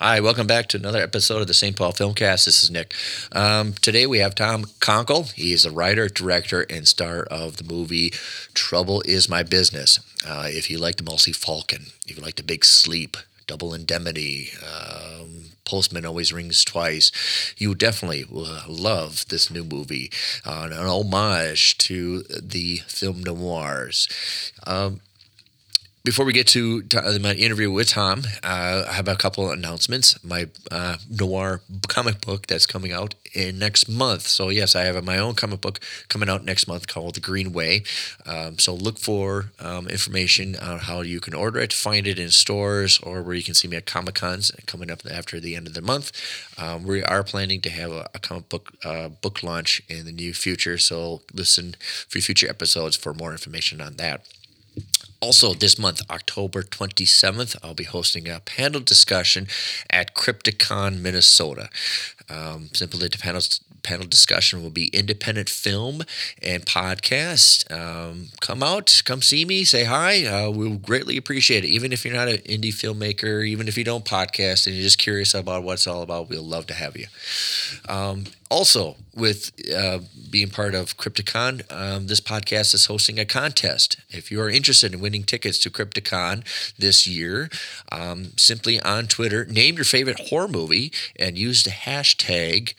Hi, welcome back to another episode of the St. Paul Filmcast. This is Nick. Um, today we have Tom Konkle. He is a writer, director, and star of the movie Trouble Is My Business. Uh, if you like the Maltese Falcon, if you like The Big Sleep, Double Indemnity, um, Postman Always Rings Twice, you definitely will love this new movie. Uh, an homage to the film noirs. Um, before we get to, to my interview with Tom, uh, I have a couple of announcements. My uh, noir comic book that's coming out in next month. So yes, I have my own comic book coming out next month called The Green Way. Um, so look for um, information on how you can order it, find it in stores, or where you can see me at Comic Cons coming up after the end of the month. Um, we are planning to have a, a comic book uh, book launch in the near future. So listen for future episodes for more information on that. Also, this month, October 27th, I'll be hosting a panel discussion at Crypticon, Minnesota. Um, simply, the panel discussion will be independent film and podcast. Um, come out, come see me, say hi. Uh, we'll greatly appreciate it. Even if you're not an indie filmmaker, even if you don't podcast and you're just curious about what it's all about, we'll love to have you. Um, also, with uh, being part of Crypticon, um, this podcast is hosting a contest. If you are interested in winning tickets to Crypticon this year, um, simply on Twitter, name your favorite horror movie and use the hashtag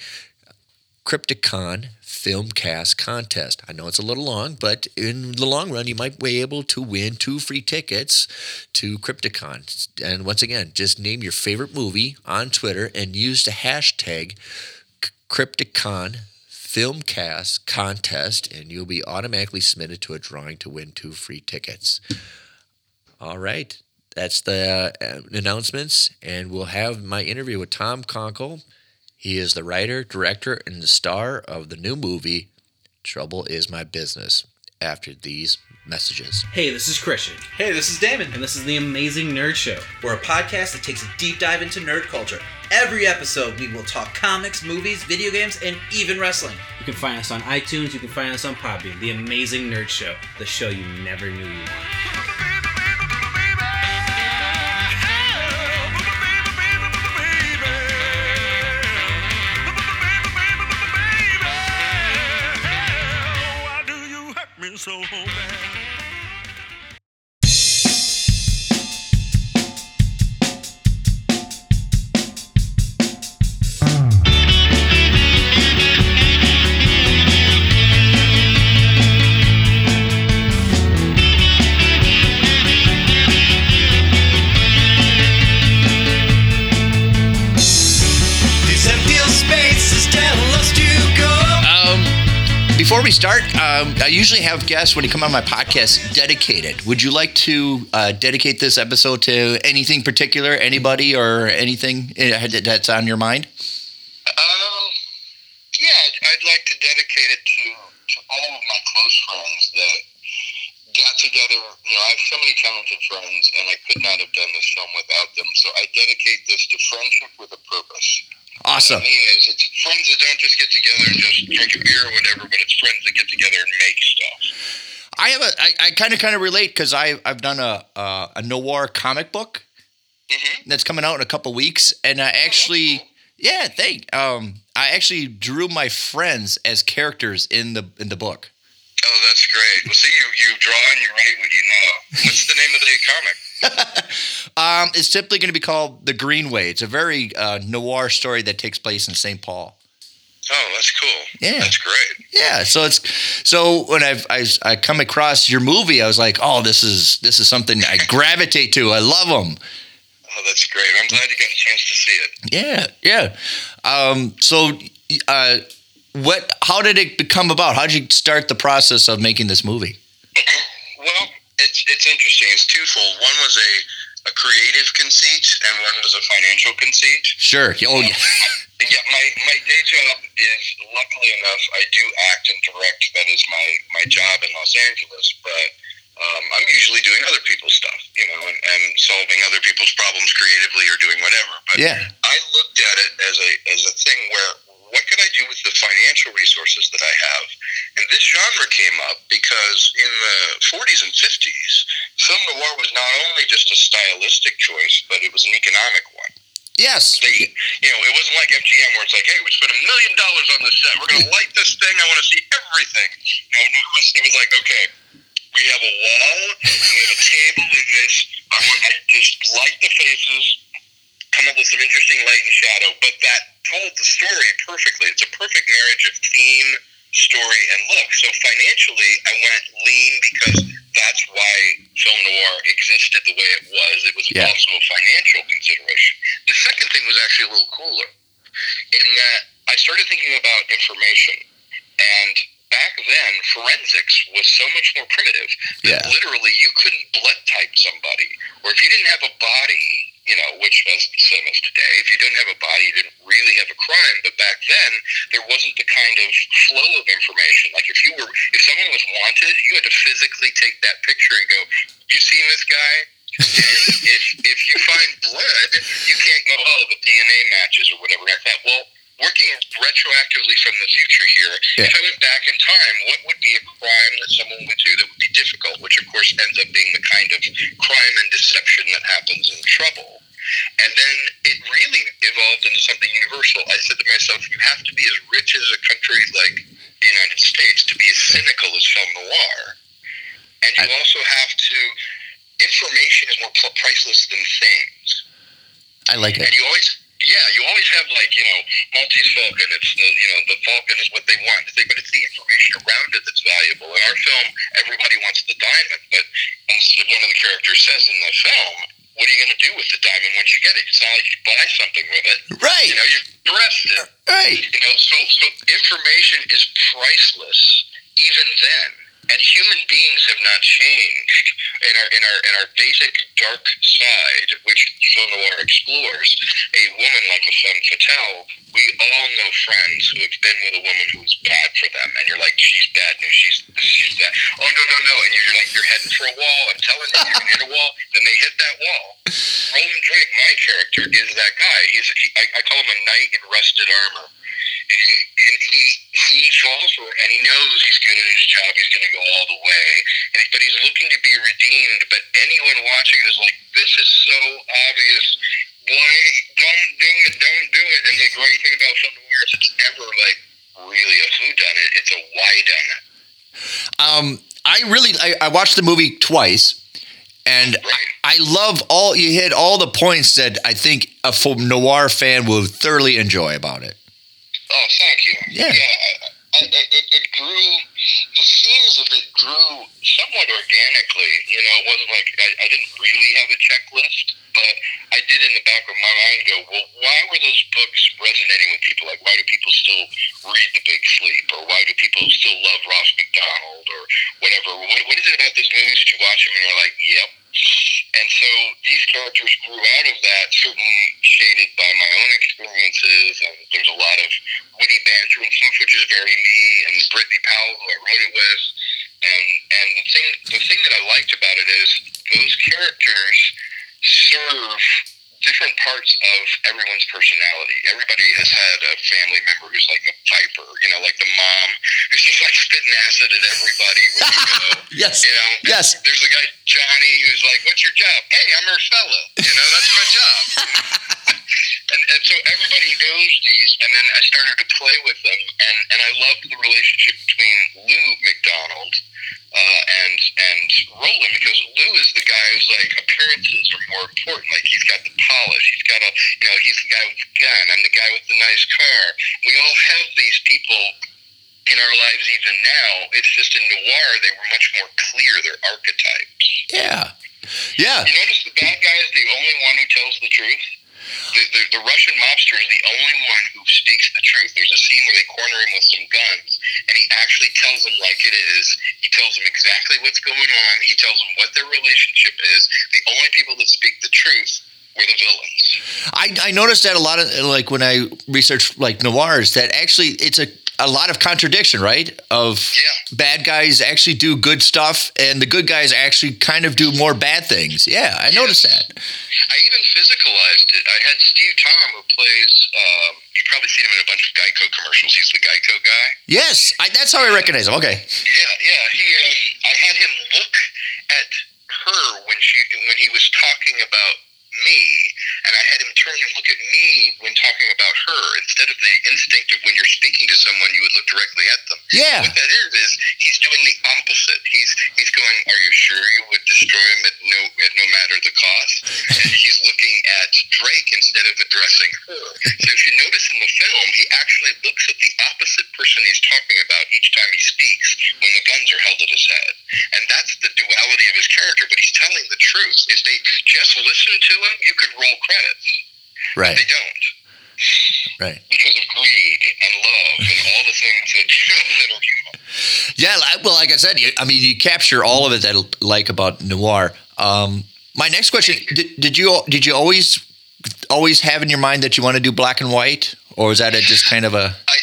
Crypticon Filmcast Contest. I know it's a little long, but in the long run, you might be able to win two free tickets to Crypticon. And once again, just name your favorite movie on Twitter and use the hashtag Crypticon Filmcast contest, and you'll be automatically submitted to a drawing to win two free tickets. All right, that's the uh, announcements, and we'll have my interview with Tom Konkle. He is the writer, director, and the star of the new movie Trouble Is My Business. After these messages. Hey, this is Christian. Hey, this is Damon. And this is the Amazing Nerd Show. We're a podcast that takes a deep dive into nerd culture. Every episode, we will talk comics, movies, video games, and even wrestling. You can find us on iTunes. You can find us on Podbean. The Amazing Nerd Show, the show you never knew you wanted. So bad. Before we start, um, I usually have guests when you come on my podcast dedicated. Would you like to uh, dedicate this episode to anything particular, anybody, or anything that's on your mind? Um, yeah, I'd like to dedicate it to, to all of my close friends that got together. You know, I have so many talented friends, and I could not have done this film without them. So I dedicate this to friendship with a purpose. Awesome. What I mean is, it's friends that don't just get together and just drink a beer or whatever, but it's friends that get together and make stuff. I have a, I, I kind of kind of relate because I I've done a uh, a noir comic book mm-hmm. that's coming out in a couple weeks, and I actually. Oh, yeah, thank. Um, I actually drew my friends as characters in the in the book. Oh, that's great. Well, see, you you draw and you write what you know. What's the name of the comic? um, it's simply going to be called The Greenway. It's a very uh, noir story that takes place in St. Paul. Oh, that's cool. Yeah, that's great. Yeah, so it's so when I've I, I come across your movie, I was like, oh, this is this is something I gravitate to. I love them. Oh, that's great. I'm glad you got a chance to see it. Yeah, yeah. Um, so, uh, what? How did it become about? How did you start the process of making this movie? Well, it's it's interesting. It's twofold. One was a a creative conceit, and one was a financial conceit. Sure. Oh yeah. yeah. My my day job is luckily enough I do act and direct. That is my my job in Los Angeles, but. Um, I'm usually doing other people's stuff, you know, and, and solving other people's problems creatively or doing whatever. But yeah. I looked at it as a as a thing where what could I do with the financial resources that I have? And this genre came up because in the 40s and 50s, film noir was not only just a stylistic choice, but it was an economic one. Yes. They, you know, it wasn't like MGM where it's like, hey, we spent a million dollars on this set. We're gonna light this thing. I want to see everything. You know, it was, it was like, okay, we have a wall, we have a table in this. I want to just light the faces, come up with some interesting light and shadow. But that told the story perfectly. It's a perfect marriage of theme, story, and look. So financially, I went lean because that's why film noir existed the way it was. It was Yeah. also a financial consideration. The second thing was actually a little cooler in that I started thinking about information. And back then, forensics was so much more primitive. Yeah. Literally, you couldn't blood type somebody. Or if you didn't have a body, you know, which is the same as today, if you didn't have a body, you didn't really have a crime. But back then, there wasn't the kind of flow of information. Like if you were, if someone was wanted, you had to physically take that picture and go, you seen this guy? and if if you find blood, you can't go, oh, the DNA matches or whatever. I thought, well, working retroactively from the future here, if I went back in time, what would be a crime that someone would do that would be difficult? Which, of course, ends up being the kind of crime and deception that happens in trouble. And then it really evolved into something universal. I said to myself, you have to be as rich as a country like the United States to be as cynical as film noir. And you I- also have to, information is more priceless than things. I like it. And you always, yeah, you always have like you know Maltese Falcon. It's the you know the Falcon is what they want, but it's the information around it that's valuable. In our film, everybody wants the diamond, but as one of the characters says in the film, what are you going to do with the diamond once you get it? It's not like you buy something with it. Right. You know, you're arrested. Right. You know, so so information is priceless even then. And human beings have not changed in our in our in our basic dark side, which film noir explores. A woman like a femme fatale, we all know friends who have been with a woman who's bad for them, and you're like, she's bad news, she's she's that. Oh no no no, and you're like, you're heading for a wall. I'm telling you, you're gonna hit a wall. Then they hit that wall. Roland Drake, my character, is that guy. He's he, I, I call him a knight in rusted armor. And, and he he falls for and he knows he's good at his job. He's going to go all the way, and, but he's looking to be redeemed. But anyone watching is like, this is so obvious. Why don't do it? Don't do it. And the great thing about film noir is it's never like really a who done it. It's a why done it. Um, I really I, I watched the movie twice, and. I love all you hit all the points that I think a film noir fan will thoroughly enjoy about it. Oh, thank you. Yeah. I, I, it, it grew. The scenes of it grew somewhat organically. You know, it wasn't like I, I didn't really have a checklist, but I did in the back of my mind go, well, why were those books resonating with people? Like, why do people still read The Big Sleep, or why do people still love Ross Macdonald, or whatever? What, what is it about these movies that you watch them and you're like, yep. And so these characters grew out of that, certainly shaded by my own experiences, and there's a lot of witty banter and stuff, which is very me and Brittany Powell, who I wrote it with. And and the thing the thing that I liked about it is those characters serve different parts of everyone's personality. Everybody has had a family member who's like a viper, you know, like the mom who's just like spitting acid at everybody when you. Yes. You know, Yes. There's a guy Johnny who's like, "What's your job?" Hey, I'm her fellow. You know, that's my job. and and so everybody knows these, and then I started to play with them, and and I loved the relationship between Lou McDonald uh, and and Roland because Lou is the guy who's like appearances are more important. Like he's got the polish, he's got a you know he's the guy with the gun. I'm the guy with the nice car. We all have these people in our lives even now. It's just in noir they were much more clear. They're archetypes. Yeah. Yeah. You notice the bad guy is the only one who tells the truth. The, the, the Russian mobster is the only one who speaks the truth. There's a scene where they corner him with some guns, and he actually tells them like it is. He tells them exactly what's going on. He tells them what their relationship is. The only people that speak the truth were the villains. I, I noticed that a lot of like when I researched like noirs that actually it's a a lot of contradiction, right? Of Yeah. bad guys actually do good stuff, and the good guys actually kind of do more bad things. Yeah, I noticed that. I even physicalized it. I had Steve Tom, who plays. Um, you've probably seen him in a bunch of Geico commercials. He's the Geico guy. Yes, I, that's how I recognize him. Okay. Yeah, yeah. He, um, I had him look at her when she when he was talking about me, and I had him turn and look at me when talking about her instead of the instinct of when you're speaking to someone, you would look directly at them. Yeah. What that is is he's doing the opposite. He's he's going, "Are you sure you would destroy him at no at no matter the cost?" And he's looking at Drake instead of addressing her. So if you notice in the film, he actually looks at the opposite person he's talking about each time he speaks when the guns are held at his head, and that's the duality of his character. But he's telling the truth. Is they just listen to him, you could roll credits. Right. They don't Right. because of greed and love and all the things that, that are human. Yeah. Well, like I said, you, I mean, you capture all of it that I like about noir. Um, my next question: did, did you did you always always have in your mind that you want to do black and white, or was that a, just kind of a I,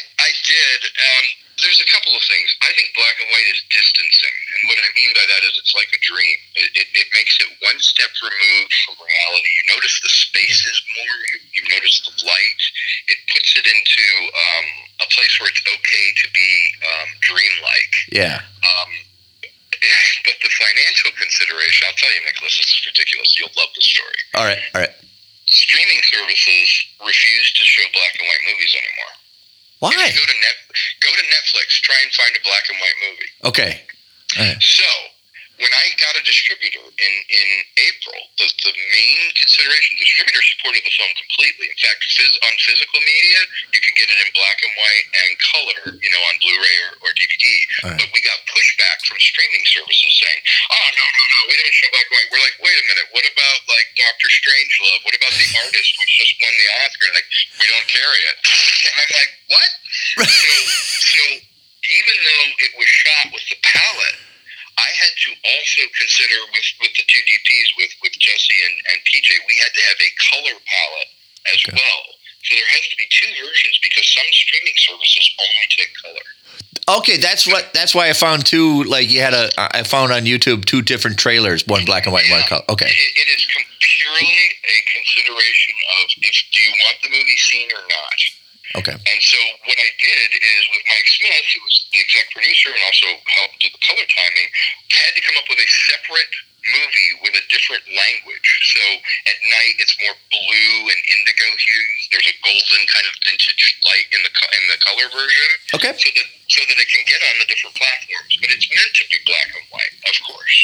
there's a couple of things. I think black and white is distancing. And what I mean by that is it's like a dream. It, it, it makes it one step removed from reality. You notice the spaces more, you, you notice the light. It puts it into um, a place where it's okay to be um, dreamlike. yeah? Um, but the financial consideration, I'll tell you, Nicholas, this is ridiculous. You'll love the story. All right. All right. Streaming services refuse to show black and white movies anymore. Why? Go to net, go to Netflix, try and find a black and white movie. Okay. So when I got a distributor in in April, the the main consideration distributor supported the film completely. In fact, phys, on physical media, you can get it in black and white and color, you know, on Blu-ray or, or DVD. Right. But we got pushback from streaming services saying, "Oh no, no, no, we don't show black and white." We're like, "Wait a minute, what about like Doctor Strangelove? What about The Artist, which just won the Oscar?" Like, we don't carry it. And I'm like, "What?" so, so even though it was shot with the palette, I had to also consider with, with the two DPs, with, with Jesse and, and PJ, we had to have a color palette as Okay. well. So there has to be two versions because some streaming services only take color. Okay, that's what. That's why I found two. Like you had a. I found on YouTube two different trailers, one black and white, and one color. Okay. It, it is purely a consideration of if do you want the movie seen or not. Okay. And so what I did is with Mike Smith, who was the exec producer and also helped do the color timing, had to come up with a separate movie with a different language. So at night it's more blue and indigo hues. There's a golden kind of vintage light in the co- in the color version. Okay. So that so that it can get on the different platforms. But it's meant to be black and white, of course.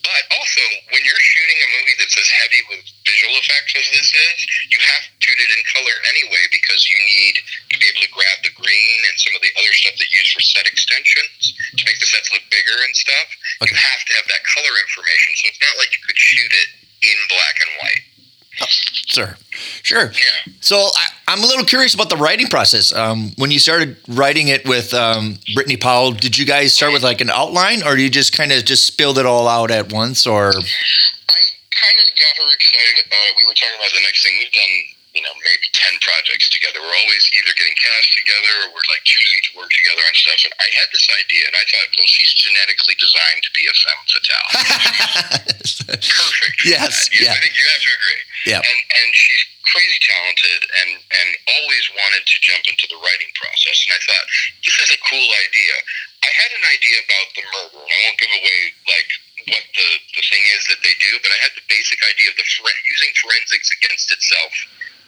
But also, when you're shooting a movie that's as heavy with visual effects as this is, you have to shoot it in color anyway because you need to be able to grab the green and some of the other stuff that you use for set extensions to make the sets look bigger and stuff. Okay. You have to have that color information. So it's not like you could shoot it in black and white. Sure. Sure. Yeah. So I, I'm a little curious about the writing process. Um, when you started writing it with um, Brittany Powell, did you guys start with like an outline, or you just kind of just spilled it all out at once, or I kind of got her excited about it. We were talking about the next thing. We've done, you know, maybe 10 projects together. We're always either getting cast together or we're like choosing to work together on stuff. And I had this idea and I thought, well, she's genetically designed to be a femme fatale. Perfect. Yes. You- yeah. I think you have to agree. Yeah. And, and she's crazy talented and, and always wanted to jump into the writing process. And I thought, this is a cool idea. I had an idea about the murder, and I won't give away like what the, the thing is that they do, but I had the basic idea of the using forensics against itself.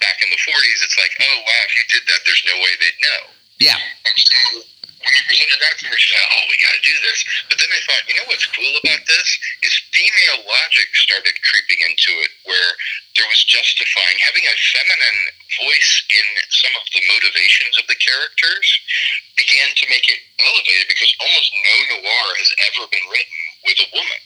Back in the 40s, it's like, oh wow, if you did that, there's no way they'd know. yeah, And so when we presented that to her, she said, oh, we got to do this. But then I thought, you know what's cool about this is female logic started creeping into it, where there was justifying having a feminine voice in some of the motivations of the characters began to make it elevated because almost no noir has ever been written with a woman.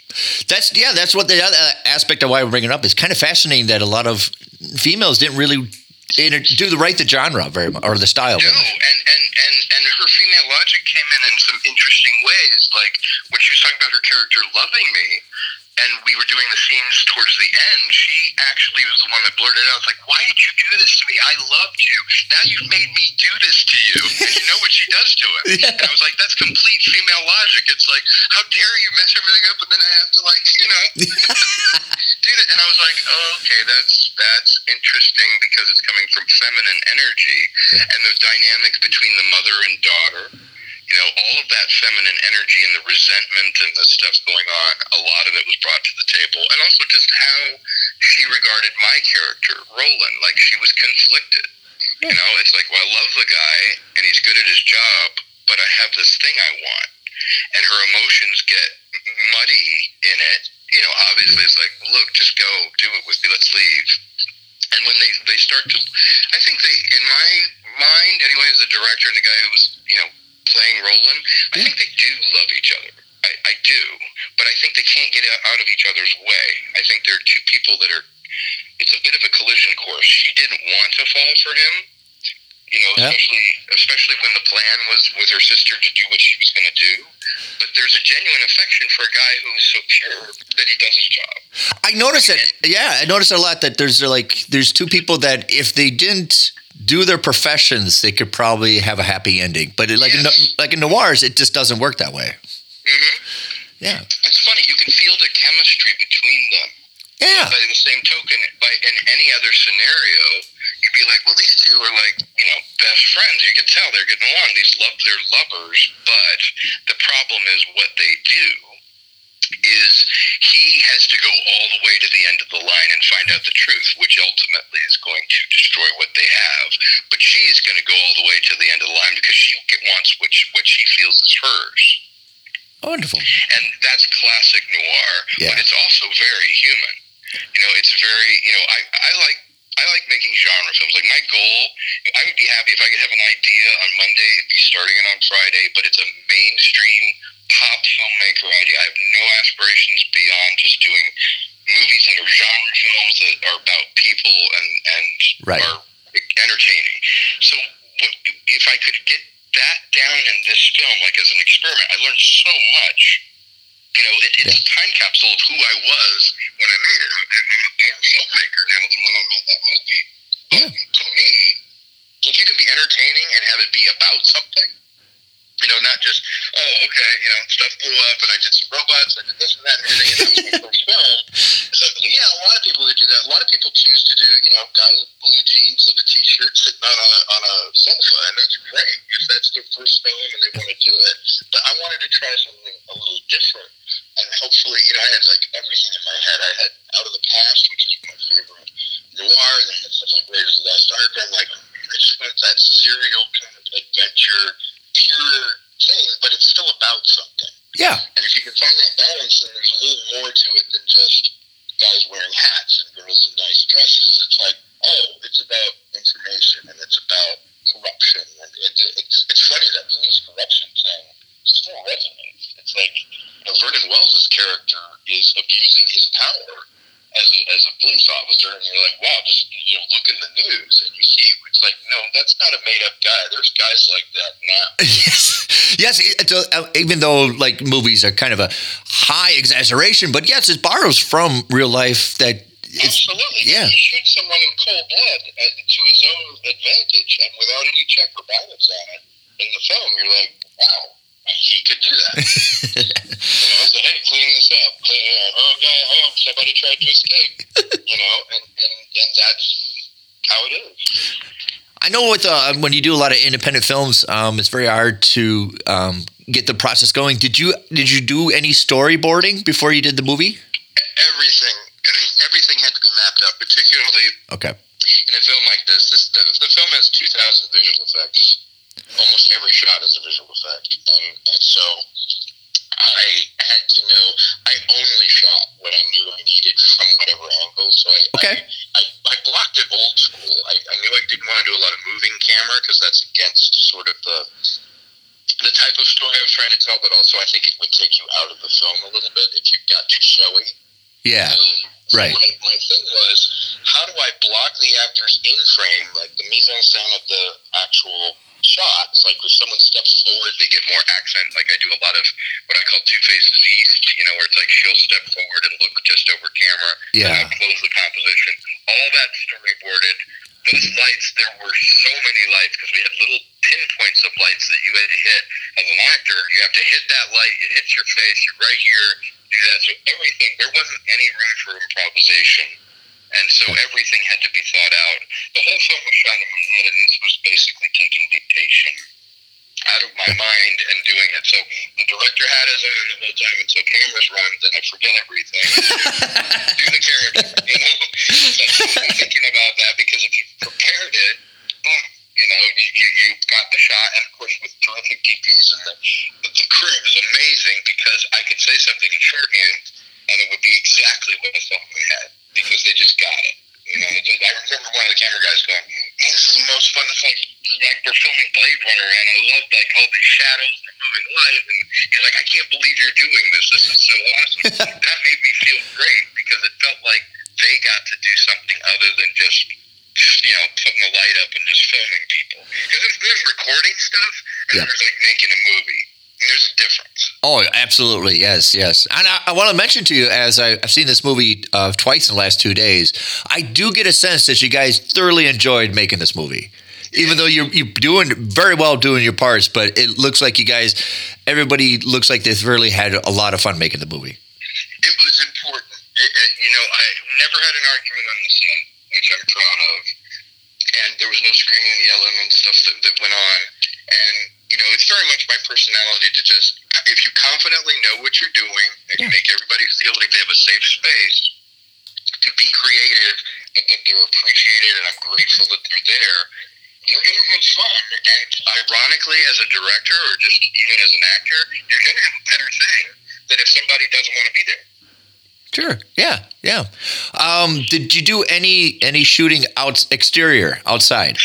that's yeah, that's what the other aspect of why we're bringing it up is kind of fascinating that a lot of females didn't really do the right the genre very much or the style. No, and, and, and, and her female logic came in in some interesting ways. Like when she was talking about her character loving me, and we were doing the scenes towards the end, she actually was the one that blurted out, like, why did you do this to me? I loved you. Now you've made me do this to you. And you know what she does to him. Yeah. And I was like, that's complete female logic. It's like, how dare you mess everything up and then I have to like, you know, do that. And I was like, oh, okay, that's that's interesting because it's coming from feminine energy and the dynamic between the mother and daughter you know, all of that feminine energy and the resentment and the stuff going on, a lot of it was brought to the table. And also just how she regarded my character, Roland. Like she was conflicted. You know, it's like, well, I love the guy and he's good at his job, but I have this thing I want. And her emotions get muddy in it. You know, obviously it's like, look, just go, do it with me, let's leave. And when they, they start to, I think they, in my mind, anyway, as a director and the guy who was, you know, playing Roland, I think they do love each other. I, I do, but I think they can't get out of each other's way. I think they're two people that are. It's a bit of a collision course. She didn't want to fall for him, you know, Yeah. especially especially when the plan was with her sister to do what she was going to do. But there's a genuine affection for a guy who's so pure that he does his job. I notice it. Yeah, I notice a lot that there's like there's two people that if they didn't do their professions, they could probably have a happy ending. But it, like in, Yes. like in noirs, it just doesn't work that way. hmm Yeah, It's funny. You can feel the chemistry between them. yeah, But by the same token, by in any other scenario, you'd be like, well, these two are like, you know, best friends. You can tell they're getting along. These love, they're lovers. But the problem is what they do is he has to go all the way to the end of the line and find out the truth, which ultimately is going to destroy what they have. But she's going to go all the way to the end of the line because she wants what she, what she feels is hers wonderful. and that's classic noir. Yeah. But it's also very human. You know, it's very you know I I like. I like making genre films. Like my goal, I would be happy if I could have an idea on Monday and be starting it on Friday, but it's a mainstream pop filmmaker idea. I have no aspirations beyond just doing movies that are genre films that are about people and and Right. are entertaining. So what, if I could get that down in this film, like as an experiment, I learned so much. You know, it, it's a time capsule of who I was when I made it. I'm, I'm a better filmmaker now than when I made that movie. But to me, if you can be entertaining and have it be about something, you know, not just, oh, okay, you know, stuff blew up and I did some robots, did this and that and everything, and that was my first film. So, yeah, a lot of people would do that. A lot of people choose to do, you know, guy with blue jeans and a t-shirt sitting on a on a sofa, and that's great if that's their first film and they want to do it. But I wanted to try something a little different, and hopefully, you know, I had like everything in my head. I had Out of the Past, which is my favorite noir, and then I had stuff like Raiders of the Lost Ark. I'm like, I just wanted that serial kind of adventure, pure thing, but it's still about something. Yeah, And if you can find that balance, then there's a little more to it than just guys wearing hats and girls in nice dresses. It's like, oh, it's about information and it's about corruption. And it, it's, it's funny that police corruption thing still resonates. It's like, you know, Vernon Wells' character is abusing his power as a, as a police officer, and you're like, wow, just you know, look in the news, and you see it's like, no, that's not a made up guy. There's guys like that now. yes, yes. It's a, uh, even though like movies are kind of a high exaggeration, but yes, it borrows from real life. That it's Absolutely. yeah. He shoots someone in cold blood uh, to his own advantage and without any check or balance on it in the film. You're like, wow, he could do that. you know, so hey, clean this up. Oh, guy, oh, somebody tried to escape. you know, and, and, and that's how it is. I know with uh, when you do a lot of independent films, um, it's very hard to um, get the process going. Did you did you do any storyboarding before you did the movie? Everything, everything had to be mapped out, particularly Okay. in a film like this, this the, the film has 2,000 visual effects. Almost every shot is a visual effect, and, and so I had to know. I only shot what I knew I needed from whatever angle. So I Okay. I, I, I blocked it old school. I, I knew I didn't want to do a lot of moving camera because that's against sort of the the type of story I was trying to tell. But also, I think it would take you out of the film a little bit if you got too showy. Yeah. Um, so Right. My, my thing was, how do I block the actors in frame, like the mise en scène of the actual shot? It's like if someone steps forward, they get more accent. Like I do a lot of what I call two faces east, you know, where it's like she'll step forward and look just over camera. Yeah. And I'll close the composition. All that storyboarded. Those lights, there were so many lights because we had little pinpoints of lights that you had to hit. As an actor, you have to hit that light, it hits your face, you're right here, do that. So everything, there wasn't any room for improvisation. And so everything had to be thought out. The whole film was shot in my head, and this was basically taking dictation out of my mind and doing it. So the director had is on the whole time until cameras runs, and I forget everything. do the character, you know. So I'm thinking about that because if you prepared it, boom, you know, you, you, you got the shot, and of course with terrific DPs and the, the, the crew is amazing because I could say something in shorthand and it would be exactly what I thought we had because they just got it. You know, I remember one of the camera guys going, "Man, this is the most fun. It's like like we're filming Blade Runner, and I love like all these shadows and moving light." And he's like, "I can't believe you're doing this. This is so awesome." that made me feel great because it felt like they got to do something other than just you know putting the light up and just filming people. Because there's recording stuff, and Yeah. there's like making a movie. There's a difference. Oh, absolutely. Yes, yes. And I, I want to mention to you, as I, I've seen this movie uh, twice in the last two days, I do get a sense that you guys thoroughly enjoyed making this movie. Even though you're, you're doing very well doing your parts, but it looks like you guys, everybody looks like they've really had a lot of fun making the movie. it was important. It, it, you know, I never had an argument on the set, which I'm proud of, and there was no screaming and yelling and stuff that, that went on. And you know, it's very much my personality to just, if you confidently know what you're doing and you make everybody feel like they have a safe space to be creative, but that they're appreciated, and I'm grateful that they're there. You're gonna have fun, and ironically, as a director or just even as an actor, you're gonna have a better thing than if somebody doesn't want to be there. Sure. Yeah. Yeah. Um, did you do any any shooting out exterior outside?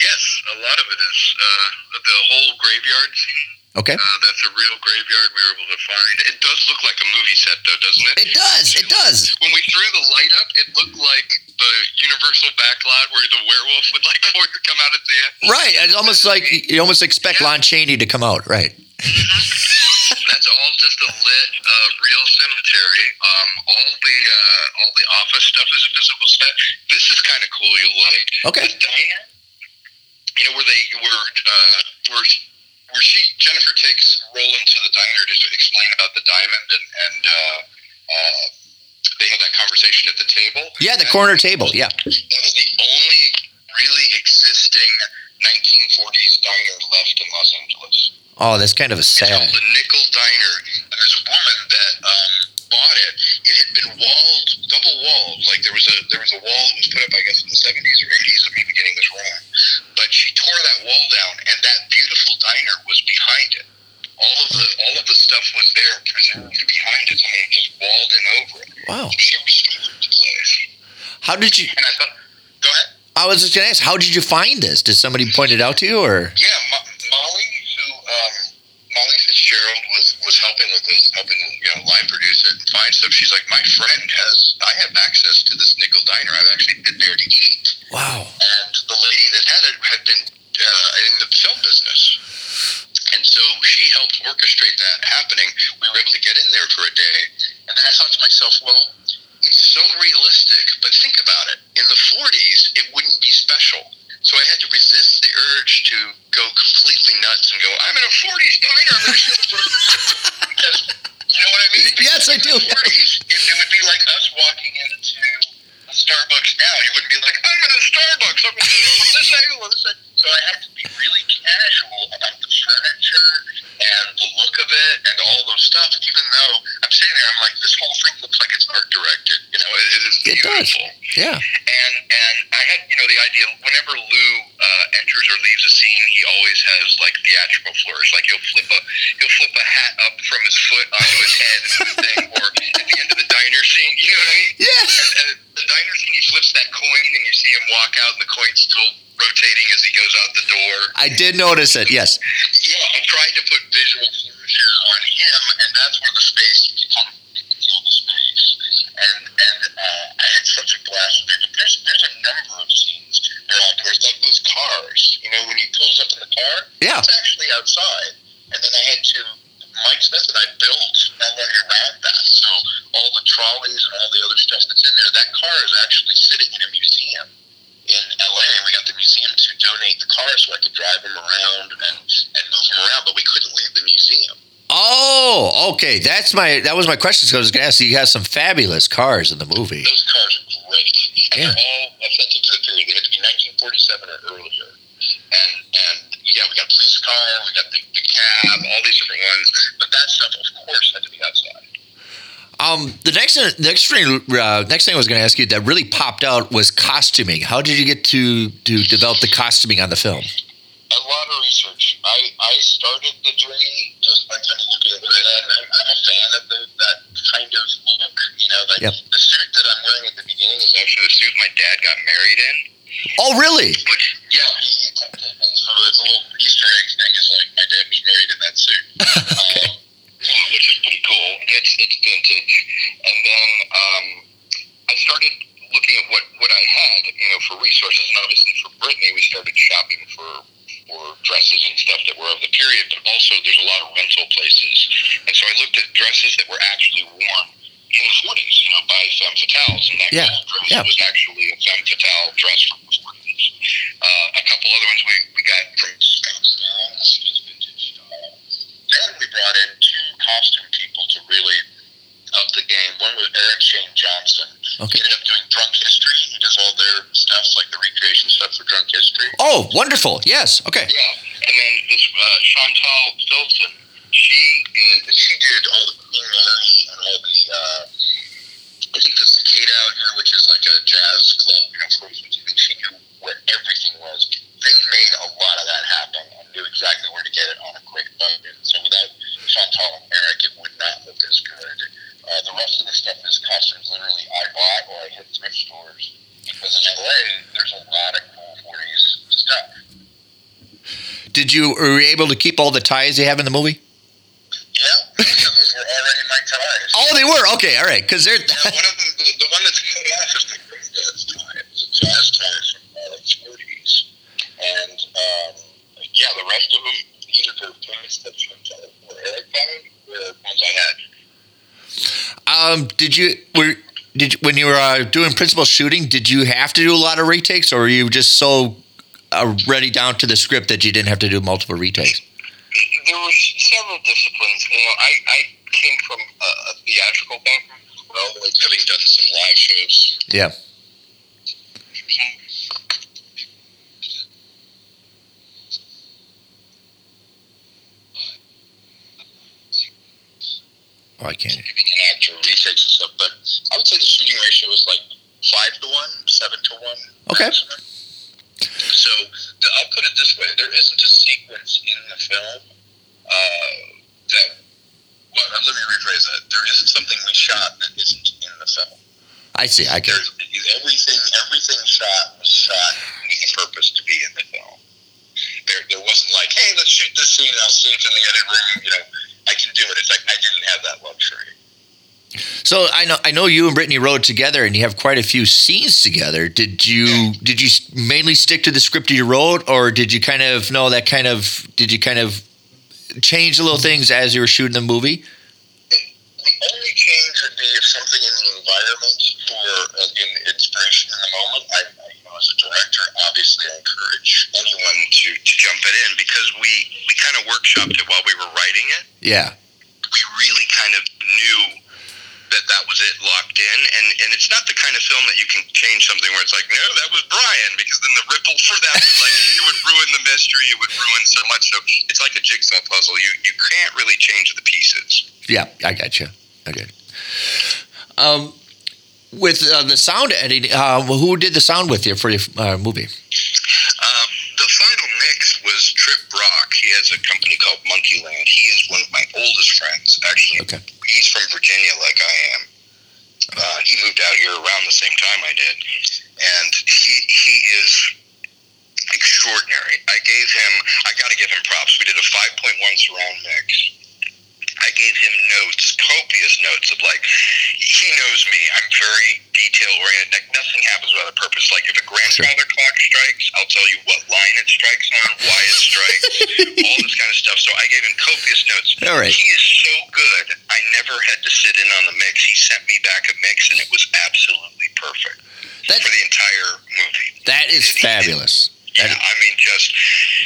Yes, a lot of it is uh, the whole graveyard scene. Okay. Uh, that's a real graveyard we were able to find. It does look like a movie set, though, doesn't it? It does. It does. When we threw the light up, it looked like the Universal backlot where the werewolf would like for to come out at the end. Right. It's almost like you almost expect Lon Chaney to come out. Right. That's all just a lit, uh, real cemetery. Um, all the uh, all the office stuff is a physical set. This is kind of cool. You'll like Okay. diner. You know where they were uh, where where she Jennifer takes Roland to the diner to explain about the diamond and and uh, uh, they have that conversation at the table. Yeah, the That- corner table. Yeah. That is the only really existing 1940s diner left in Los Angeles. Oh, that's kind of a It's called the Nickel Diner, and there's a woman that um, bought it. It had been walled, double walled. Like there was a there was a wall that was put up, I guess, in the 70s or 80s. I may be getting this wrong, but she tore that wall down, and that beautiful diner was behind it. All of the all of the stuff was there, preserved behind it. Someone just walled in over it. Wow. So she restored the place, How did you? and I thought, go ahead. I was just gonna ask, how did you find this? Did somebody point it out to you, or? Yeah, Mo- Molly, who um, Molly Fitzgerald was was helping with this, helping you know line produce it and find stuff. She's like, my friend has, I have access to this nickel diner. I've actually been there to eat, Wow. and the lady that had it had been uh, in the film business, and so she helped orchestrate that happening. We were able to get in there for a day, and then I thought to myself, well. It's so realistic, but think about it. In the 40s, it wouldn't be special. So I had to resist the urge to go completely nuts and go, I'm in a 40s diner. I'm going to for because you know what I mean? Yes, I do. 40s, it, it would be like us walking into Starbucks now. You wouldn't be like, I'm in a Starbucks. I'm going to this angle this angle. So I had to be really casual about the furniture and the look of it and all those stuff. Even though I'm sitting there, I'm like, this whole thing looks like it's art directed. You know, it, it is It does. beautiful Yeah. and and I had you know the idea whenever Lou uh, enters or leaves a scene, he always has like theatrical flourish. Like he'll flip a he'll flip a hat up from his foot onto his head thing, or at the end of the diner scene, you know what I mean? Yeah. And, and the diner scene, he flips that coin, and you see him walk out, and the coin's still rotating as he goes out the door. I did notice it. Yes. Yeah, I tried to put visual flourishes on him, and that's where the space you can kind of feel the space. And and uh, I had such a blast with it. But there's there's a number of scenes that are outdoors, like those cars. You know, when he pulls up in the car, Yeah. it's actually outside. And then I had to Mike Smith and I built already around that. So all the trolleys and all the other stuff that's in there, that car is actually sitting in a museum in LA, and we got the museum to donate the car so I could drive them around and, and move them around, but we couldn't leave the museum. Oh, okay. That's my. That was my question. So I was gonna ask you. You have some fabulous cars in the movie. Those cars are great, and Yeah. they're all authentic to the period. They had to be 1947 or earlier. And and yeah, we got police car, we got the, the cab, all these different ones. But that stuff, of course, had to be outside. Um, the next next thing uh, next thing I was going to ask you that really popped out was costuming. How did you get to to develop the costuming on the film? A lot of research. I, I started the journey just by kind of looking at it, and I'm, I'm a fan of the, that kind of look. You know, like Yep. the suit that I'm wearing at the beginning is actually the suit my dad got married in. Oh, really? Which, yeah, he, he kept it. And so it's a little Easter egg thing is like my dad was married in that suit. um, yeah, which is pretty cool. It's, it's vintage. And then um, I started looking at what, what I had, you know, for resources. And obviously for Brittany, we started shopping for, for dresses and stuff that were of the period, but also there's a lot of rental places. And so I looked at dresses that were actually worn in the 40s, you know, by femme fatales. And that Yeah, dress yeah. was actually a femme fatale dress from the 40s. Uh, a couple other ones we, we got from is vintage style. Then we brought in two costume people to really up the game. One was Eric Shane Johnson. Okay. He ended up doing Drunk History. He does all their stuff, like the recreation stuff for Drunk History. Oh, wonderful. Yes. Okay. Yeah, and then this uh, Chantal Filton, she is she did all the Queen Mary and all the uh, I think the Cicada out here, which is like a jazz club, you know, for she knew where everything was. They made a lot of that happen and knew exactly where to get it on a quick budget. So without Chantal and Eric, it would not look as good. Uh, the rest of the stuff is costumes literally I bought or I hit thrift stores because in LA there's a lot of cool 40s stuff. Did you were you able to keep all the ties you have in the movie? Yeah, of those were already my ties. Oh, they were. Okay. All right. Because they're. Yeah, one of them, the, the one that's cut off is my granddad's tie. It's a jazz tie from the 40s. And, um, yeah, the rest of them, either the ties that or Eric found, were ones I had. Um, did you were did you, when you were uh, doing principal shooting? Did you have to do a lot of retakes, or were you just so uh, ready down to the script that you didn't have to do multiple retakes? There were several disciplines. You know, I, I came from a, a theatrical background, well, like having done some live shows. Yeah. Oh, I can't. Giving an actor retakes and stuff, but I would say the shooting ratio is like five to one, seven to one. Okay. maximum. So the, I'll put it this way: there isn't a sequence in the film uh, that. Well, let me rephrase that. There isn't something we shot that isn't in the film. I see. I can. There's everything. Everything shot was shot with the purpose to be in the film. There, there wasn't like, hey, let's shoot this scene. I'll see it in the edit room. You know, I can do it. It's like I didn't have that luxury. So I know I know you and Brittany rode together, and you have quite a few scenes together. Did you did you mainly stick to the script you wrote, or did you kind of know that kind of did you kind of change little things as you were shooting the movie? The only change would be if something in the environment or uh, in inspiration in the moment. I, I, you know, as a director, obviously, I encourage anyone to, to jump it in because we we kind of workshopped it while we were writing it. Yeah. We really kind of knew that that was it locked in, and and it's not the kind of film that you can change something where it's like, no, that was Brian, because then the ripple for that was like it would ruin the mystery, it would ruin so much. So it's like a jigsaw puzzle. You you can't really change the pieces. Yeah, I got you. Okay. Um, with uh, the sound editing, uh, who did the sound with you for your uh, movie? Um, the final mix was Trip Brock. He has a company called Monkeyland. He is one of my oldest friends, actually. Okay. He's from Virginia, like I am. Uh, he moved out here around the same time I did, and he he is extraordinary. I gave him, I got to give him props. We did a 5.1 surround mix. I gave him notes, copious notes of like, he knows me. I'm very detail oriented. Like nothing happens without a purpose. Like if a grandfather clock strikes, I'll tell you what line it strikes on, why it strikes, all this kind of stuff. So I gave him copious notes. All right. He is so good. I never had to sit in on the mix. He sent me back a mix, and it was absolutely perfect That for the entire movie. that is It- it- fabulous. Yeah, I mean, just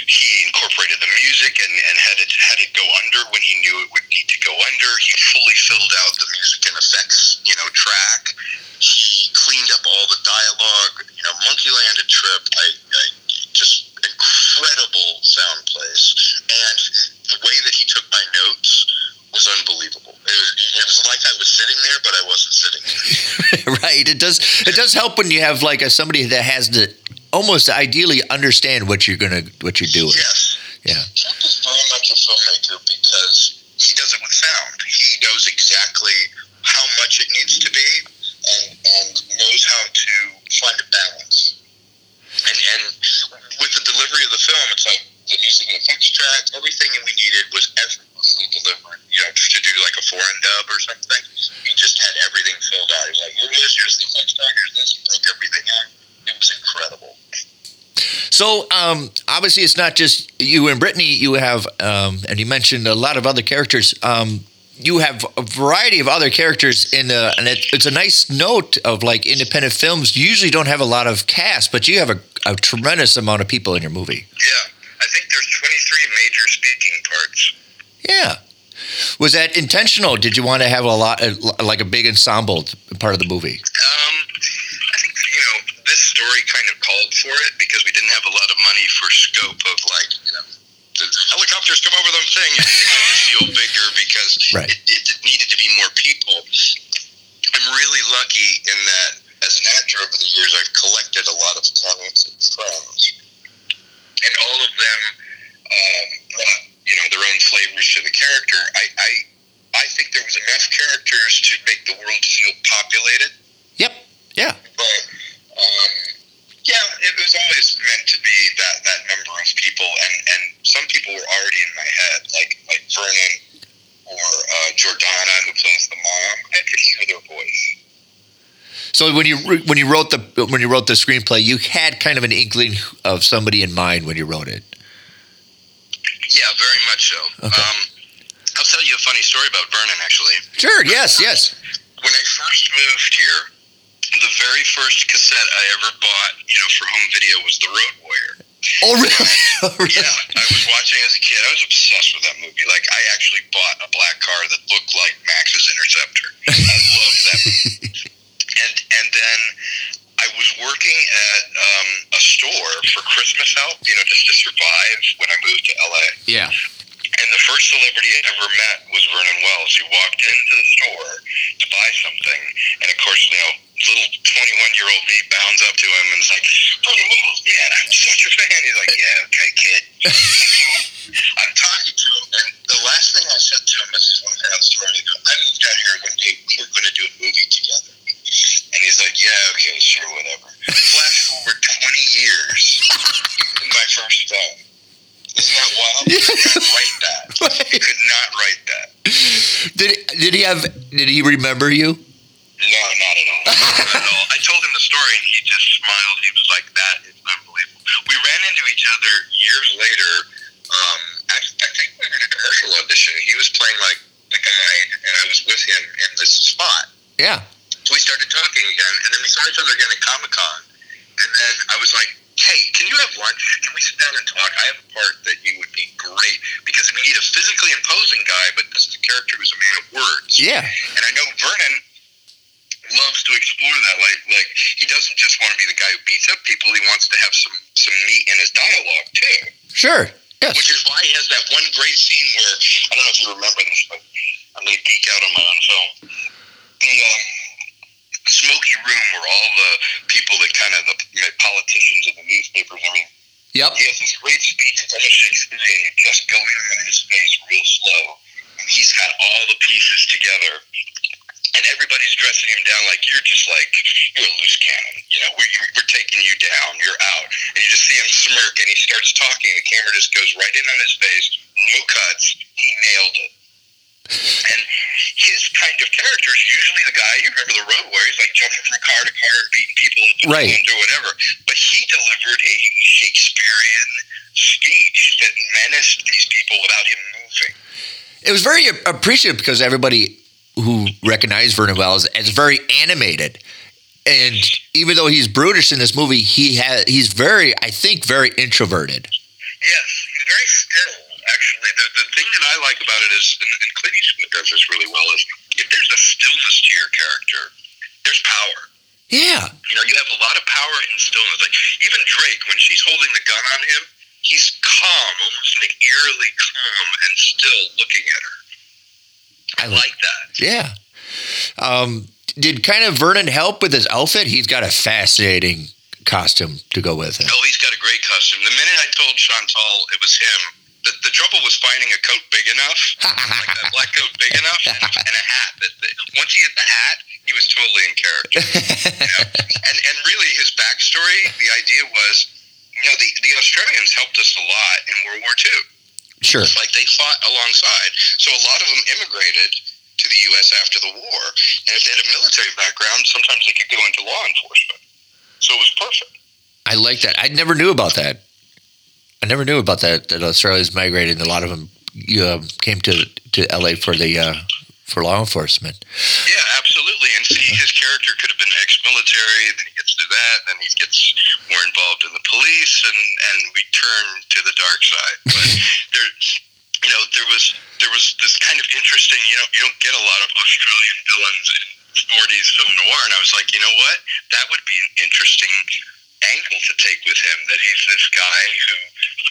he incorporated the music and, and had it had it under when he knew it would need to go under. He fully filled out the music and effects, you know, track. He cleaned up all the dialogue. You know, Monkeyland a trip. I, I just incredible sound place, and the way that he took my notes was unbelievable. It was, it was, like I was sitting there, but I wasn't sitting there. right. It does. It does help when you have like a, somebody that has to almost ideally understand what you're gonna what you're doing. Yes. Yeah. Trump is very much a filmmaker because he does it with sound. He knows exactly how much it needs to be and, and knows how to find a balance. And and with the delivery of the film, it's like the music and effects track, everything that we needed was effortlessly delivered. You know, to do like a foreign dub or something, he just had everything filled out. He's like, here's here's the effects track, here's this, he broke everything out. It was incredible. So um, obviously, it's not just you and Brittany. You have, um, and you mentioned a lot of other characters. Um, you have a variety of other characters in the, and it, it's a nice note of like independent films. Usually don't have a lot of cast, but you have a, a tremendous amount of people in your movie. Yeah, I think there's 23 major speaking parts. Yeah. Was that intentional? Did you want to have a lot, like a big ensemble part of the movie? Um, I think you know this story kind of called for it because we didn't have a lot of money for scope of like you know helicopters come over the thing and it had to feel bigger because Right. it, it needed to be more people. I'm really lucky in that as an actor over the years I've collected a lot of talented friends, and all of them um, brought you know their own flavors to the character. I, I I think there was enough characters to make the world feel populated Yep. Yeah. but um, yeah, it was always meant to be that that number of people, and and some people were already in my head, like like Vernon or uh, Jordana, who plays the mom. I could hear their voice. So when you when you wrote the when you wrote the screenplay, you had kind of an inkling of somebody in mind when you wrote it. Yeah, very much so. Okay. Um, I'll tell you a funny story about Vernon. Actually, Sure. Yes. Yes. when I first moved here, the very first cassette I ever bought, you know, for home video was The Road Warrior. Oh really? Oh, really? Yeah, I was watching as a kid. I was obsessed with that movie. Like, I actually bought a black car that looked like Max's Interceptor. I loved that movie. And and then I was working at um, a store for Christmas help, you know, just to survive when I moved to LA. Yeah. And the first celebrity I ever met was Vernon Wells. He walked into the store to buy something, and of course, you know, little 21 year old me bounds up to him and is like, Vernon Wells, man, I'm such a fan. He's like, yeah, okay, kid. I'm talking to him, and the last thing I said to him is this one fan story. I go, I moved out here one day, we were going to do a movie together. And he's like, yeah, okay, sure, whatever. Flash forward 20 years, in my first film. Isn't that wild? He could not write that. He could not write that. Did he have? Did he remember you? No, not at all. Not at all. I told him the story, and he just smiled. He was like, "That is unbelievable." We ran into each other years later. Um, I, I think we were in a commercial audition. He was playing like the guy, and I was with him in this spot. Yeah. So we started talking again, and then we saw each other again at Comic Con. And then I was like, "Hey, can you have lunch? Can we sit down and talk? I have a part that you would be great because we need a physically imposing guy, but this is a character who's a man of words." Yeah. And I know Vernon loves to explore that. Like, like he doesn't just want to be the guy who beats up people. He wants to have some some meat in his dialogue too. Sure. Yes. Which is why he has that one great scene where I don't know if you remember this, but I'm going to geek out on my own film. The um, smoky room where all the people that kind of the politicians and the newspapers and everything. Yep. He has this great speech. It's almost Shakespearean. You just go in on his face real slow. And he's got all the pieces together. And everybody's dressing him down like you're just like, you're a loose cannon. You know, we're, we're taking you down. You're out. And you just see him smirk and he starts talking. The camera just goes right in on his face. No cuts. He nailed it. And his kind of character is usually the guy, you remember the Road Warrior he's like jumping from car to car and beating people and Right. or whatever. But he delivered a Shakespearean speech that menaced these people without him moving. It was very appreciative because everybody who recognized Vernon Wells as very animated. And even though he's brutish in this movie, he has he's very, I think, very introverted. Yes, he's very still. Actually, the, the thing that I like about it is, and, and Clint Eastwood does this really well, is if there's a stillness to your character, there's power. Yeah. You know, you have a lot of power in stillness. Like even Drake, when she's holding the gun on him, he's calm, almost like eerily calm and still looking at her. I I like- like that. Yeah. Um, did kind of Vernon help with his outfit? He's got a fascinating costume to go with it. Oh, he's got a great costume. The minute I told Chantal it was him, the, the trouble was finding a coat big enough, like that black coat big enough, and, and a hat. That, that once he had the hat, he was totally in character. you know? And and really, his backstory, the idea was, you know, the the Australians helped us a lot in World War II. sure. It's like they fought alongside. So a lot of them immigrated to the U.S. after the war, and if they had a military background, sometimes they could go into law enforcement. So it was perfect. I like that. I never knew about that. I never knew about that. That Australia's migrated. and A lot of them uh, came to to LA for the uh, for law enforcement. Yeah, absolutely. And see, his character could have been ex-military. Then he gets to that. Then he gets more involved in the police, and and we turn to the dark side. But there, you know, there was there was this kind of interesting. You know, you don't get a lot of Australian villains in 40s film noir, and I was like, you know what? That would be an interesting angle to take with him. That he's this guy who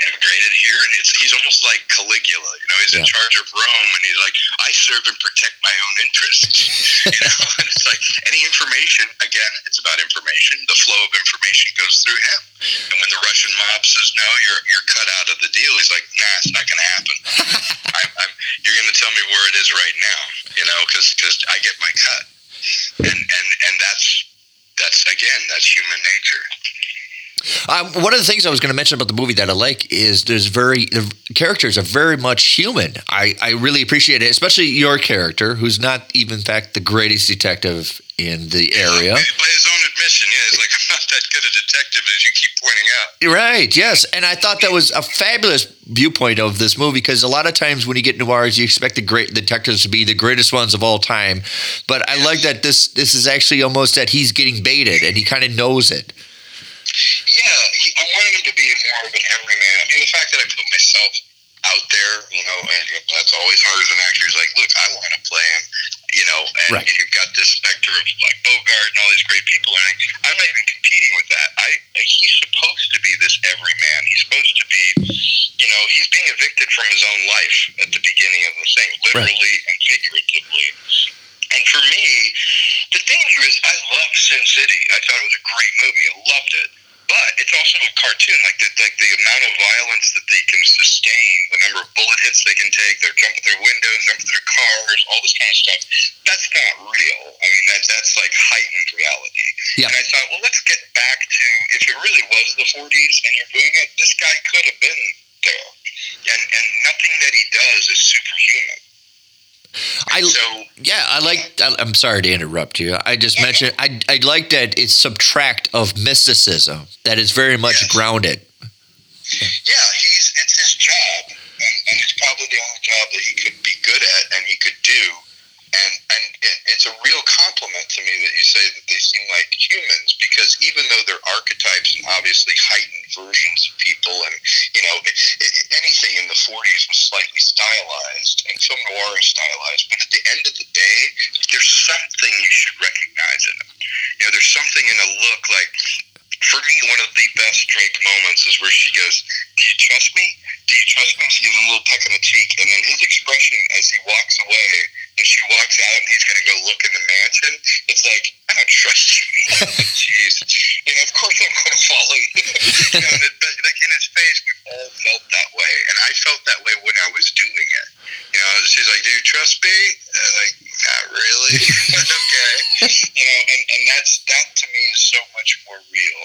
immigrated here, and it's, he's almost like Caligula. You know, he's in charge of Rome, and he's like, I serve and protect my own interests. you know, and it's like any information. Again, it's about information. The flow of information goes through him. And when the Russian mob says no, you're you're cut out of the deal. He's like, Nah, it's not going to happen. I'm, I'm, you're going to tell me where it is right now. You know, because because I get my cut, and and and that's that's again that's human nature. Um, one of the things I was going to mention about the movie that I like is there's very the characters are very much human. I, I really appreciate it, especially your character, who's not even in fact the greatest detective in the area. By his own admission, yeah, he's like, I'm not that good a detective as you keep pointing out. Right, yes. And I thought that was a fabulous viewpoint of this movie because a lot of times when you get noirs, you expect the great detectives to be the greatest ones of all time. But I like that this this is actually almost that he's getting baited and he kind of knows it. Yeah, he, I wanted him to be more of an everyman. I mean, the fact that I put myself out there, you know, and that's always hard as an actor. Is like, look, I want to play him, you know, and, Right. and you've got this specter of like Bogart and all these great people, and I, I'm not even competing with that. I he's supposed to be this everyman. He's supposed to be, you know, he's being evicted from his own life at the beginning of the thing, literally and figuratively. And for me, the danger is I love Sin City. I thought it was a great movie. I loved it. But it's also a cartoon. Like the, like the amount of violence that they can sustain, the number of bullet hits they can take, they're jumping through windows, jumping through cars, all this kind of stuff. That's not real. I mean, that, that's like heightened reality. Yeah. And I thought, well, let's get back to if it really was the 40s and you're doing it, this guy could have been there. And, and nothing that he does is superhuman. I So yeah, I like. I- I'm sorry to interrupt you. I just mentioned I I like that it's subtract of mysticism that is very much Yes. grounded. Yeah, he's it's his job, and, and it's probably the only job that he could be good at and he could do. And and it, it's a real compliment to me that you say that they seem like humans because even though they're archetypes and obviously heightened versions of people, and you know it, it, anything in the '40s was slightly stylized, and film noir is stylized, but at the end of the day, there's something you should recognize in them. You know, there's something in a look like for me, one of the best Drake moments is where she goes, "Do you trust me? Do you trust me?" She gives him a little peck on the cheek, and then his expression as he walks away, and she walks out, and he's going to go look in the mansion. It's like, I don't trust you. Jeez, you know, of course I'm going to follow you. you know, and it, but, like in his face, we've all felt that way, and I felt that way when I was doing it. You know, she's like, "Do you trust me?" Uh, like, not really. okay. You know, and and that's that to me is so much more real.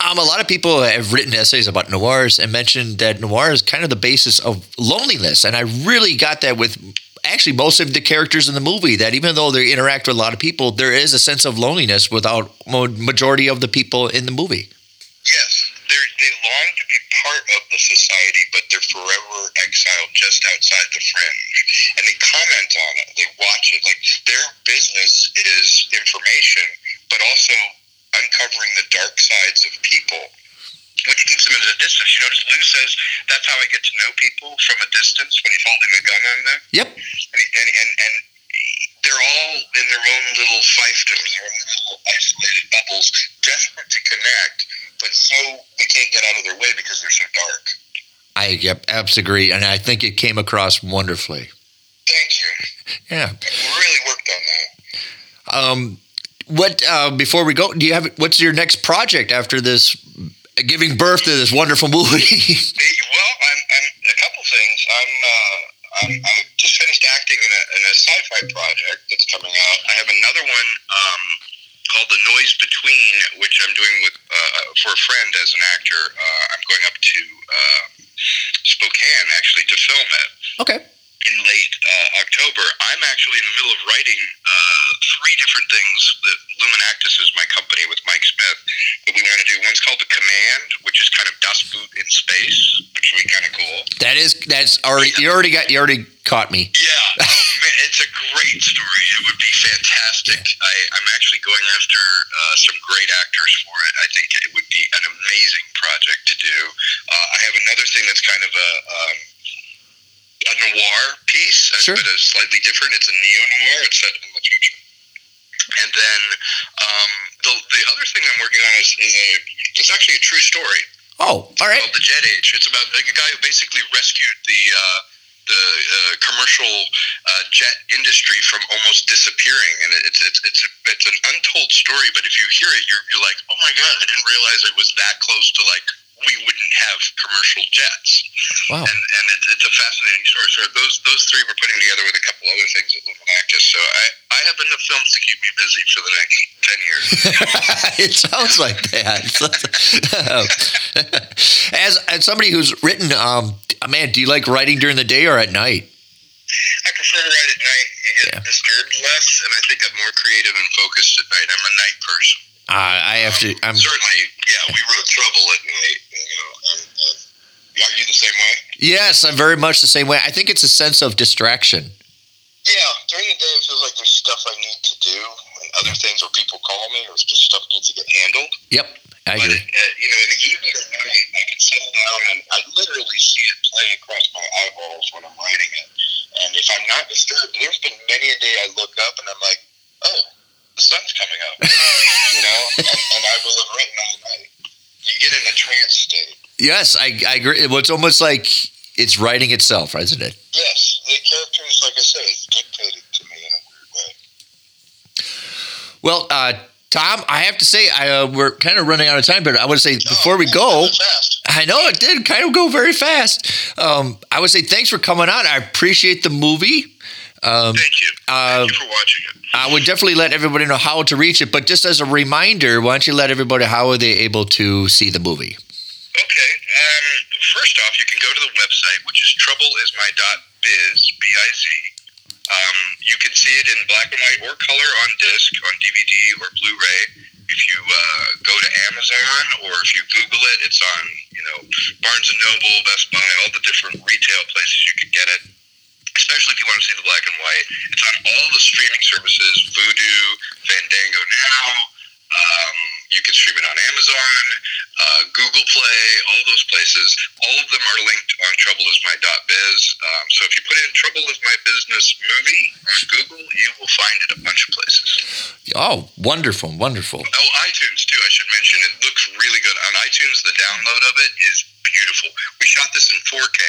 Um, a lot of people have written essays about noirs and mentioned that noir is kind of the basis of loneliness, and I really got that with actually most of the characters in the movie. That even though they interact with a lot of people, there is a sense of loneliness without majority of the people in the movie. Yes, they they long to be part of the society, but they're forever exiled just outside the fringe. And they comment on it, they watch it. Like their business is information, but also uncovering the dark sides of people, which keeps them at a distance. You notice Lou says that's how I get to know people from a distance when he's holding a gun on them Yep. and and and, and they're all in their own little fiefdoms, their own little isolated bubbles, desperate to connect, but so they can't get out of their way because they're so dark. I yep, absolutely agree, and I think it came across wonderfully. Thank you. Yeah. We really worked on that. Um, what uh, before we go? Do you have what's your next project after this? Giving birth to this wonderful movie. well, I'm, I'm a couple things. I'm, uh, I'm I just finished acting in a, in a sci-fi project that's coming out. I have another one um, called The Noise Between, which I'm doing with uh, for a friend as an actor. Uh, I'm going up to uh, Spokane actually to film it okay. in late uh, October. I'm actually in the middle of writing uh, three different things that Luminactus is my company with Mike Smith that we want to do. One's called The Command, which is kind of Das Boot in space, which would be kind of cool. That is that's already you already got you already caught me. Yeah, oh, man, it's a great story. It would be fantastic. I, I'm actually going after uh, some great actors for it. I think it would be an amazing project to do. Uh, I have another thing that's kind of a um, a noir piece, uh, Sure. but it's slightly different. It's a neo noir. It's set in the future. And then um, the the other thing I'm working on is, is a it's actually a true story Oh, all right. called the Jet Age. It's about like, a guy who basically rescued the uh, the uh, commercial uh, jet industry from almost disappearing, and it's it's it's a, it's an untold story. But if you hear it, you're you're like, oh my god, I didn't realize it was that close to like we wouldn't have commercial jets. Wow. And and it's, it's a fascinating story. So those those three we're putting together with a couple other things at Luminactus. So I I have enough films to keep me busy for the next ten years. it sounds like that. as as somebody who's written, um, man, do you like writing during the day or at night? I prefer to write at night. You get Yeah. disturbed less, and I think I'm more creative and focused at night. I'm a night person. Uh, I have to. I'm Certainly, yeah, we wrote Trouble at night, know. And, and are you the same way? yes, I'm very much the same way. I think it's a sense of distraction. Yeah, during the day it feels like there's stuff I need to do and other things, or people call me, or it's just stuff needs to get handled. Yep, I But agree. uh, you know, in the evening at night, I can settle down and I literally see it play across my eyeballs when I'm writing it. And if I'm not disturbed, there's been many a day I look up and I'm like, oh, the sun's coming up, you know, and, and I will have written all night. You get in a trance state. Yes, I, I agree. Well, it's almost like it's writing itself, isn't it? Yes, the characters, like I said, it's dictated to me in a weird way. Well, uh, Tom, I have to say, I, uh, we're kind of running out of time, but I would say before we go, that was fast. I know it did kind of go very fast. Um, I would say thanks for coming on. I appreciate the movie. Um, Thank you. uh, Thank you for watching it. I would definitely let everybody know how to reach it. But just as a reminder, why don't you let everybody how are they able to see the movie? Okay. Um, first off, you can go to the website, which is troubleismy.biz, B-I-Z. Um, you can see it in black and white or color on disc, on DVD or Blu-ray. If you uh, go to Amazon or if you Google it, it's on you know Barnes and Noble, Best Buy, all the different retail places you can get it. Especially if you want to see the black and white, it's on all the streaming services: Vudu, Fandango Now. Um, you can stream it on Amazon, uh, Google Play, all those places. All of them are linked on troubleismy.biz. Um, so if you put in "Trouble is My Business" movie on Google, you will find it a bunch of places. Oh, wonderful, wonderful. Oh, iTunes too. I should mention it looks really good on iTunes. The download of it is beautiful. We shot this in 4K,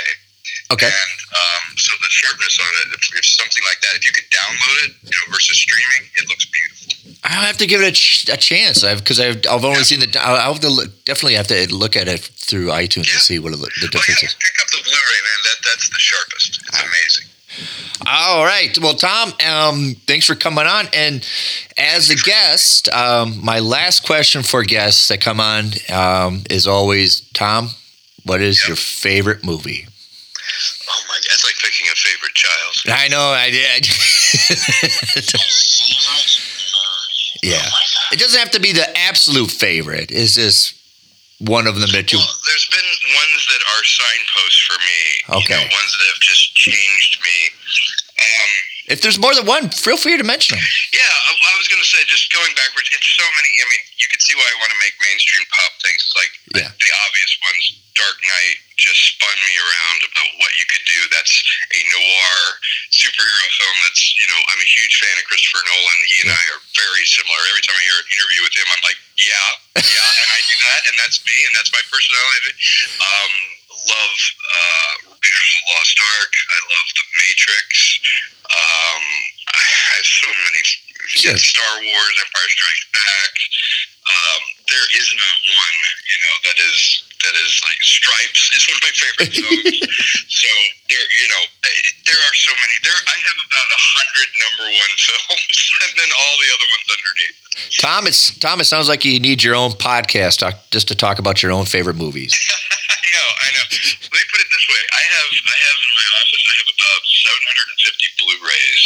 Okay. and um, so the sharpness on it, if, if something like that, if you could download it, you know, versus streaming, it looks beautiful. I'll have to give it a, ch- a chance because I've, I've only seen the. I'll have to look, definitely have to look at it through iTunes to see what the Oh difference yeah, is. pick up the Blu-ray, man. That that's the sharpest. It's amazing. All right. Well, Tom, um, thanks for coming on. And as a guest, um, my last question for guests that come on um, is always Tom, what is Yep. your favorite movie? Oh my god, it's like picking a favorite child. I know. I did. Yeah. Oh. It doesn't have to be the absolute favorite. It's just one of them that you. Well, there's been ones that are signposts for me. Okay. You know, ones that have just changed me. Um, If there's more than one, feel free to mention them. yeah, I, I was going to say, just going backwards, it's so many. I mean, you can see why I want to make mainstream pop things. It's Like Yeah. the obvious ones, Dark Knight just spun me around about what you could do. That's a noir superhero film. That's you know, I'm a huge fan of Christopher Nolan. He and I are very similar. Every time I hear an interview with him, I'm like, yeah, yeah, and I do that, and that's me, and that's my personality. Um, love uh, Raiders of the Lost Ark. I love The Matrix. Um, I have so many Sure. Star Wars, Empire Strikes Back. Um, there is not one, you know, that is that is like Stripes is one of my favorite songs. so there, you know, there are so many. There, I have about a hundred number one films, and then all the other ones underneath. Thomas, Thomas, sounds like you need your own podcast talk, just to talk about your own favorite movies. I know, I know. Let me put it this way: I have, I have in my office, I have about 750 Blu-rays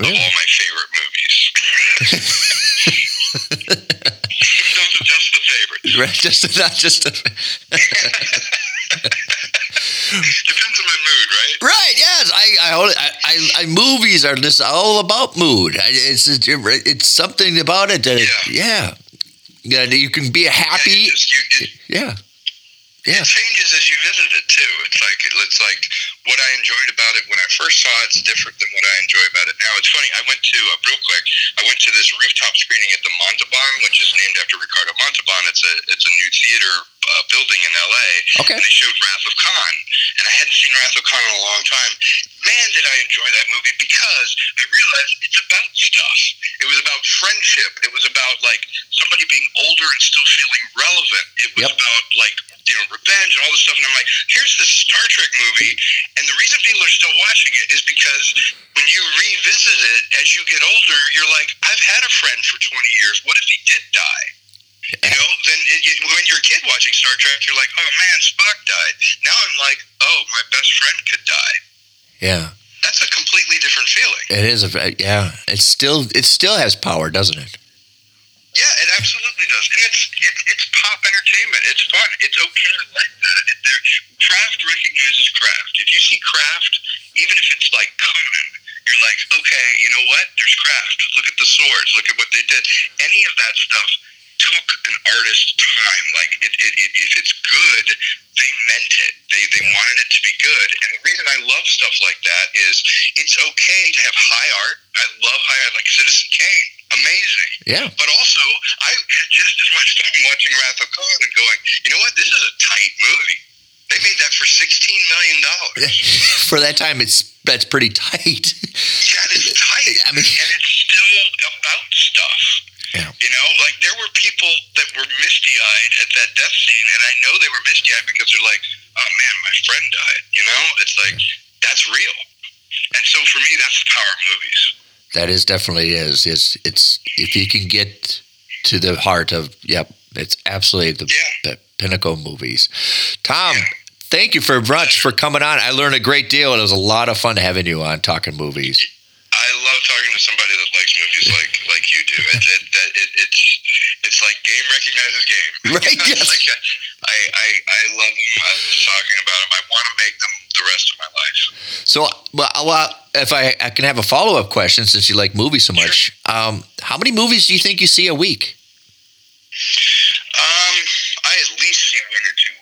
of all my favorite movies. Those are just the favorites. Right? Just not just. Depends on my mood, right? Right. Yes. I. I. I. I, I movies are just all about mood. I- It's. It's something about it that. Yeah. Yeah. You can be Yeah, happy. you just, you, it, Yeah. Yeah. it changes as you visit it too. It's like it's like what I enjoyed about it when I first saw. It's different than what I enjoy about it now. It's funny. I went to uh, real quick. I went to this rooftop screening at the Montalban, which is named after Ricardo Montalban. It's a it's a new theater uh, building in L.A. Okay. And they showed Wrath of Khan, and I hadn't seen Wrath of Khan in a long time. Man, did I enjoy that movie because I realized it's about stuff. It was about friendship. It was about like somebody being older and still feeling relevant. It was Yep. about like you know revenge and all this stuff. And I'm like, here's this Star Trek movie, and the reason people are still watching it is because when you revisit it as you get older, you're like, I've had a friend for 20 years. What if he did die? You know, then it, it, when you're a kid watching Star Trek, you're like, oh man, Spock died. Now I'm like, oh, my best friend could die. Yeah. That's a completely different feeling. It is a. Yeah. It's still. It still has power, doesn't it? Yeah, it absolutely does, and it's it, it's pop entertainment. It's fun. It's okay to like that. There, craft recognizes craft. If you see craft, even if it's like Conan, you're like, okay, you know what? There's craft. Look at the swords. Look at what they did. Any of that stuff took an artist time. Like it, it, it if it's good, they meant it. They they wanted it to be good. And the reason I love stuff like that is it's okay to have high art. I love high art, like Citizen Kane. Amazing. Yeah. But also, I had just as much time watching Wrath of Khan and going, you know what? This is a tight movie. They made that for sixteen million dollars. For that time, it's that's pretty tight. Yeah, it's tight. I mean- and it's still about stuff. Yeah. You know, like there were people that were misty eyed at that death scene, and I know they were misty eyed because they're like, oh man, my friend died. You know, it's like that's real. And so for me, that's the power of movies. That is definitely is. It's it's if you can get to the heart of yep, it's absolutely the, Yeah. the pinnacle movies. Tom, thank you for much for coming on. I learned a great deal. and It was a lot of fun having you on talking movies. I love talking to somebody that likes movies like like you do. It, it, it, it, it's it's like game recognizes game. Right, yes. like, I, I I love them. I love talking about them. I want to make them the rest of my life. So, well, well if I, I can have a follow up question since you like movies so much, um, how many movies do you think you see a week? Um, I at least see one or two.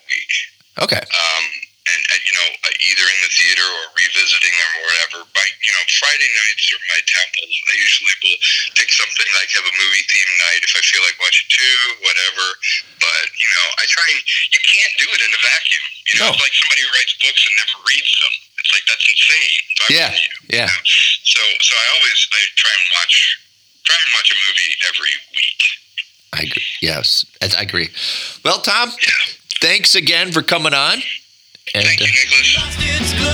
Okay. Um, and uh, you know, uh, either in the theater or revisiting them or whatever. By you know, Friday nights are my temples. I usually will pick something like have a movie theme night if I feel like watching two, whatever. But you know, I try and you can't do it in a vacuum. You know, No. it's like somebody who writes books and never reads them. It's like that's insane. Yeah, you? yeah. You know? So so I always I try and watch try and watch a movie every week. I agree. Yes, I I agree. Well, Tom, Yeah. Thanks again for coming on. And Thank you, Nicholas.